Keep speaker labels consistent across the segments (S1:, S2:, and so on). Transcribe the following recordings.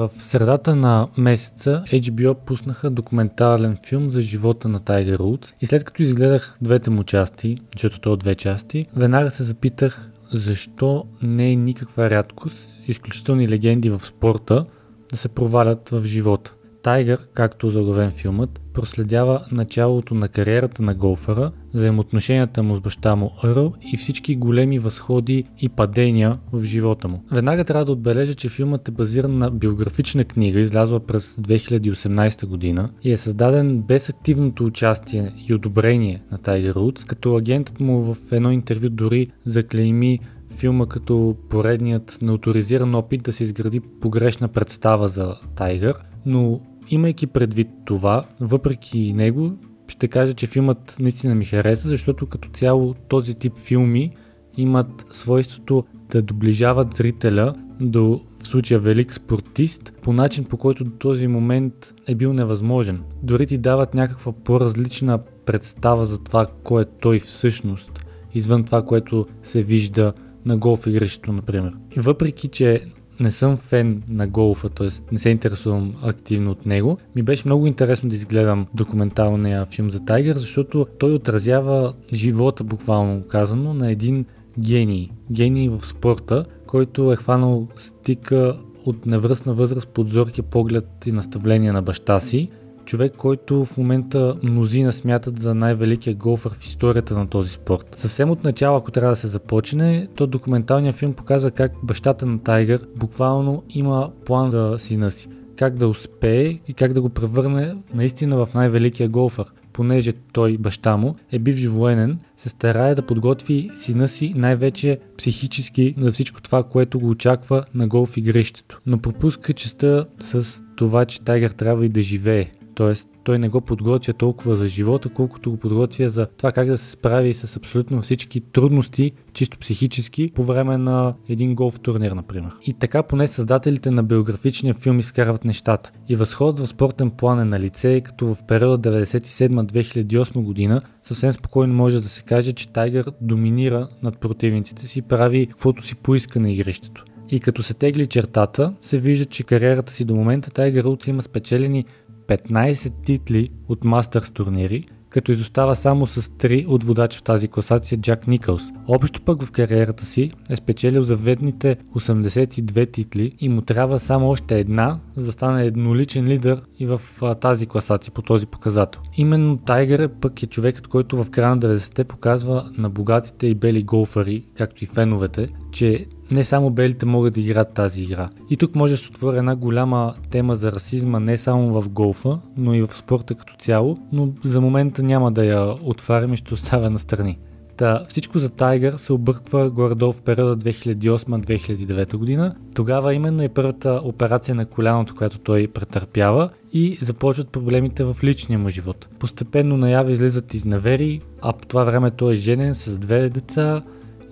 S1: В средата на месеца HBO пуснаха документален филм за живота на Тайгер Рудс и след като изгледах двете му части, защото то е две части, веднага се запитах защо не е никаква рядкост изключителни легенди в спорта да се провалят в живота. Тайгър, както заглавен филмът, проследява началото на кариерата на голфера, взаимоотношенията му с баща муЪрл и всички големи възходи и падения в живота му. Веднага трябва да отбележа, че филмът е базиран на биографична книга, излязла през 2018 година и е създаден без активното участие и одобрение на Тайгър Рудс, като агентът му в едно интервю дори заклейми филма като поредният неоторизиран опит да се изгради погрешна представа за Тайгър, но имайки предвид това, въпреки него, ще кажа, че филмът наистина ми хареса, защото като цяло този тип филми имат свойството да доближават зрителя до в случая велик спортист по начин по който до този момент е бил невъзможен. Дори ти дават някаква по-различна представа за това кой е той всъщност, извън това, което се вижда на голф игрището, например. И въпреки, че не съм фен на голфа, т.е. не се интересувам активно от него. Ми беше много интересно да изгледам документалния филм за Тайгър, защото той отразява живота, буквално казано, на един гений. Гений в спорта, който е хванал стика от невръстна възраст под зоркия поглед и наставление на баща си човек, който в момента мнозина смятат за най-великия голфър в историята на този спорт. Съвсем от начало, ако трябва да се започне, то документалният филм показва как бащата на Тайгър буквално има план за сина си. Как да успее и как да го превърне наистина в най-великия голфър понеже той, баща му, е бивш военен, се старае да подготви сина си най-вече психически за всичко това, което го очаква на голф игрището. Но пропуска частта с това, че Тайгър трябва и да живее. Тоест, той не го подготвя толкова за живота, колкото го подготвя за това как да се справи с абсолютно всички трудности, чисто психически, по време на един голф турнир, например. И така поне създателите на биографичния филм изкарват нещата. И възходът в спортен план е на лице, като в периода 97-2008 година съвсем спокойно може да се каже, че Тайгър доминира над противниците си и прави каквото си поиска на игрището. И като се тегли чертата, се вижда, че кариерата си до момента Тайгър Рудс има спечелени 15 титли от мастерс турнири, като изостава само с 3 от водач в тази класация Джак Никълс. Общо пък в кариерата си е спечелил заветните 82 титли и му трябва само още една, за да стане едноличен лидер и в тази класация по този показател. Именно Тайгър пък е човекът, който в края на 90-те показва на богатите и бели голфари, както и феновете, че не само белите могат да играят тази игра. И тук може да се отвори една голяма тема за расизма не само в голфа, но и в спорта като цяло, но за момента няма да я отварям и ще оставя на страни. Та, всичко за Тайгър се обърква горе-долу в периода 2008-2009 година. Тогава именно е първата операция на коляното, която той претърпява и започват проблемите в личния му живот. Постепенно наява излизат изнавери, а по това време той е женен с две деца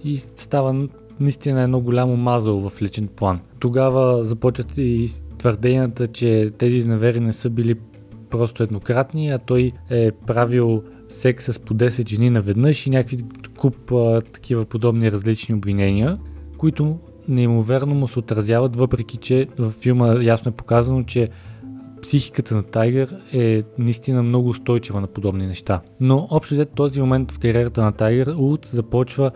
S1: и става наистина едно голямо мазало в личен план. Тогава започват и твърденията, че тези изневери не са били просто еднократни, а той е правил секс с по 10 жени наведнъж и някакви куп а, такива подобни различни обвинения, които неимоверно му се отразяват, въпреки че в филма ясно е показано, че психиката на Тайгър е наистина много устойчива на подобни неща. Но общо взето този момент в кариерата на Тайгър Улт започва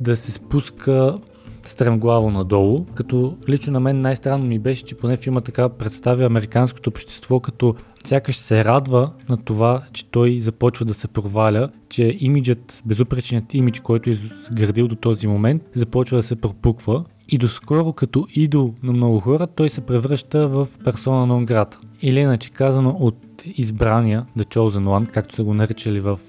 S1: да се спуска стремглаво надолу, като лично на мен най-странно ми беше, че поне филма така представя американското общество като сякаш се радва на това, че той започва да се проваля, че имиджът, безупречният имидж, който е изградил до този момент, започва да се пропуква и доскоро като идол на много хора, той се превръща в персона на град. Или иначе казано от избрания, The Chosen One, както са го наричали в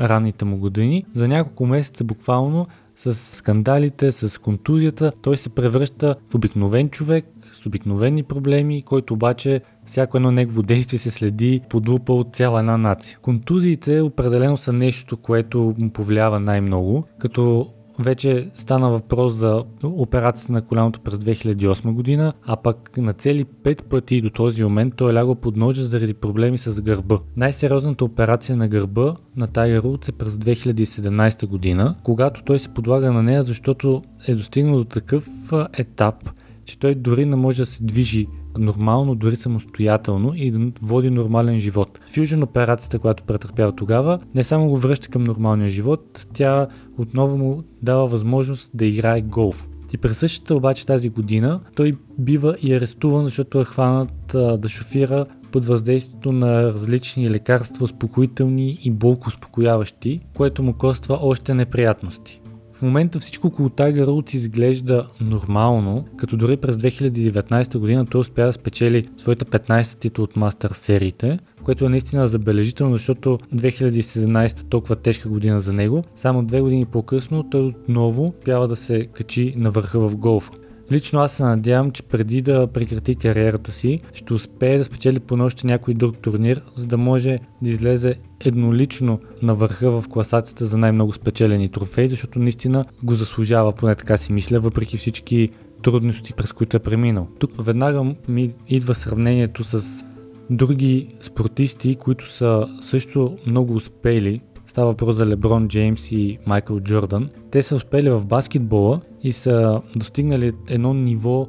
S1: ранните му години, за няколко месеца буквално с скандалите, с контузията, той се превръща в обикновен човек, с обикновени проблеми, който обаче всяко едно негово действие се следи под лупа от цяла една нация. Контузиите определено са нещо, което му повлиява най-много, като вече стана въпрос за операцията на коляното през 2008 година, а пък на цели 5 пъти до този момент той е лягал под ножа заради проблеми с гърба. Най-сериозната операция на гърба на Тайгър Рудс е през 2017 година, когато той се подлага на нея, защото е достигнал до такъв етап, че той дори не може да се движи нормално, дори самостоятелно и да води нормален живот. Фюжен операцията, която претърпява тогава, не само го връща към нормалния живот, тя отново му дава възможност да играе голф. И през същата обаче тази година той бива и арестуван, защото е хванат а, да шофира под въздействието на различни лекарства, успокоителни и болко успокояващи, което му коства още неприятности. Момента всичко около Tiger Woods изглежда нормално, като дори през 2019 година той успя да спечели своите 15 титул от мастер сериите, което е наистина забележително, защото 2017 толкова тежка година за него, само две години по-късно той отново пява да се качи на върха в голфа. Лично аз се надявам, че преди да прекрати кариерата си, ще успее да спечели по още някой друг турнир, за да може да излезе еднолично на върха в класацията за най-много спечелени трофеи, защото наистина го заслужава, поне така си мисля, въпреки всички трудности, през които е преминал. Тук веднага ми идва сравнението с други спортисти, които са също много успели Става въпрос за Леброн Джеймс и Майкъл Джордан. Те са успели в баскетбола и са достигнали едно ниво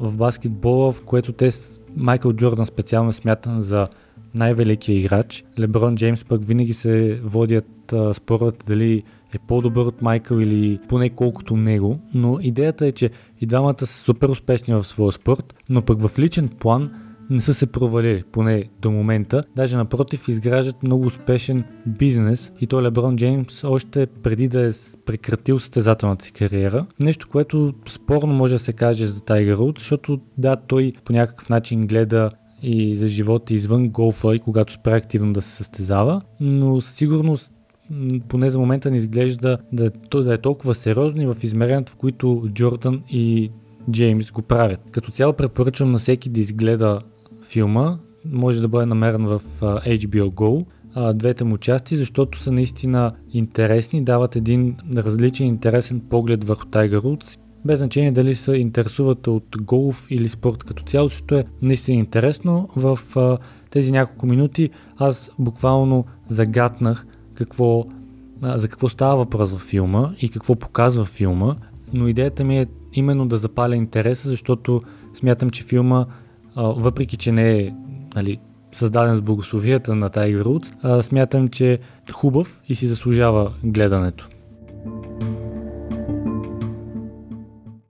S1: в баскетбола, в което те, Майкъл Джордан специално е смятан за най-великия играч. Леброн Джеймс пък винаги се водят спорът дали е по-добър от Майкъл или поне колкото него, но идеята е, че и двамата са супер успешни в своя спорт, но пък в личен план не са се провалили, поне до момента. Даже напротив, изграждат много успешен бизнес и то Леброн Джеймс още преди да е прекратил състезателната си кариера. Нещо, което спорно може да се каже за Тайгър Руд, защото да, той по някакъв начин гледа и за живота извън голфа и когато спре активно да се състезава, но със сигурност поне за момента не изглежда да, да е толкова сериозно и в измерението, в които Джордан и Джеймс го правят. Като цяло препоръчвам на всеки да изгледа филма може да бъде намерен в HBO Go. Двете му части, защото са наистина интересни, дават един различен интересен поглед върху Tiger Woods без значение дали се интересуват от голф или спорт като цяло, защото е наистина интересно. В а, тези няколко минути аз буквално загатнах какво, а, за какво става въпрос във филма и какво показва филма, но идеята ми е именно да запаля интереса, защото смятам, че филма въпреки че не е нали, създаден с благословията на Tiger Woods, смятам, че е хубав и си заслужава гледането.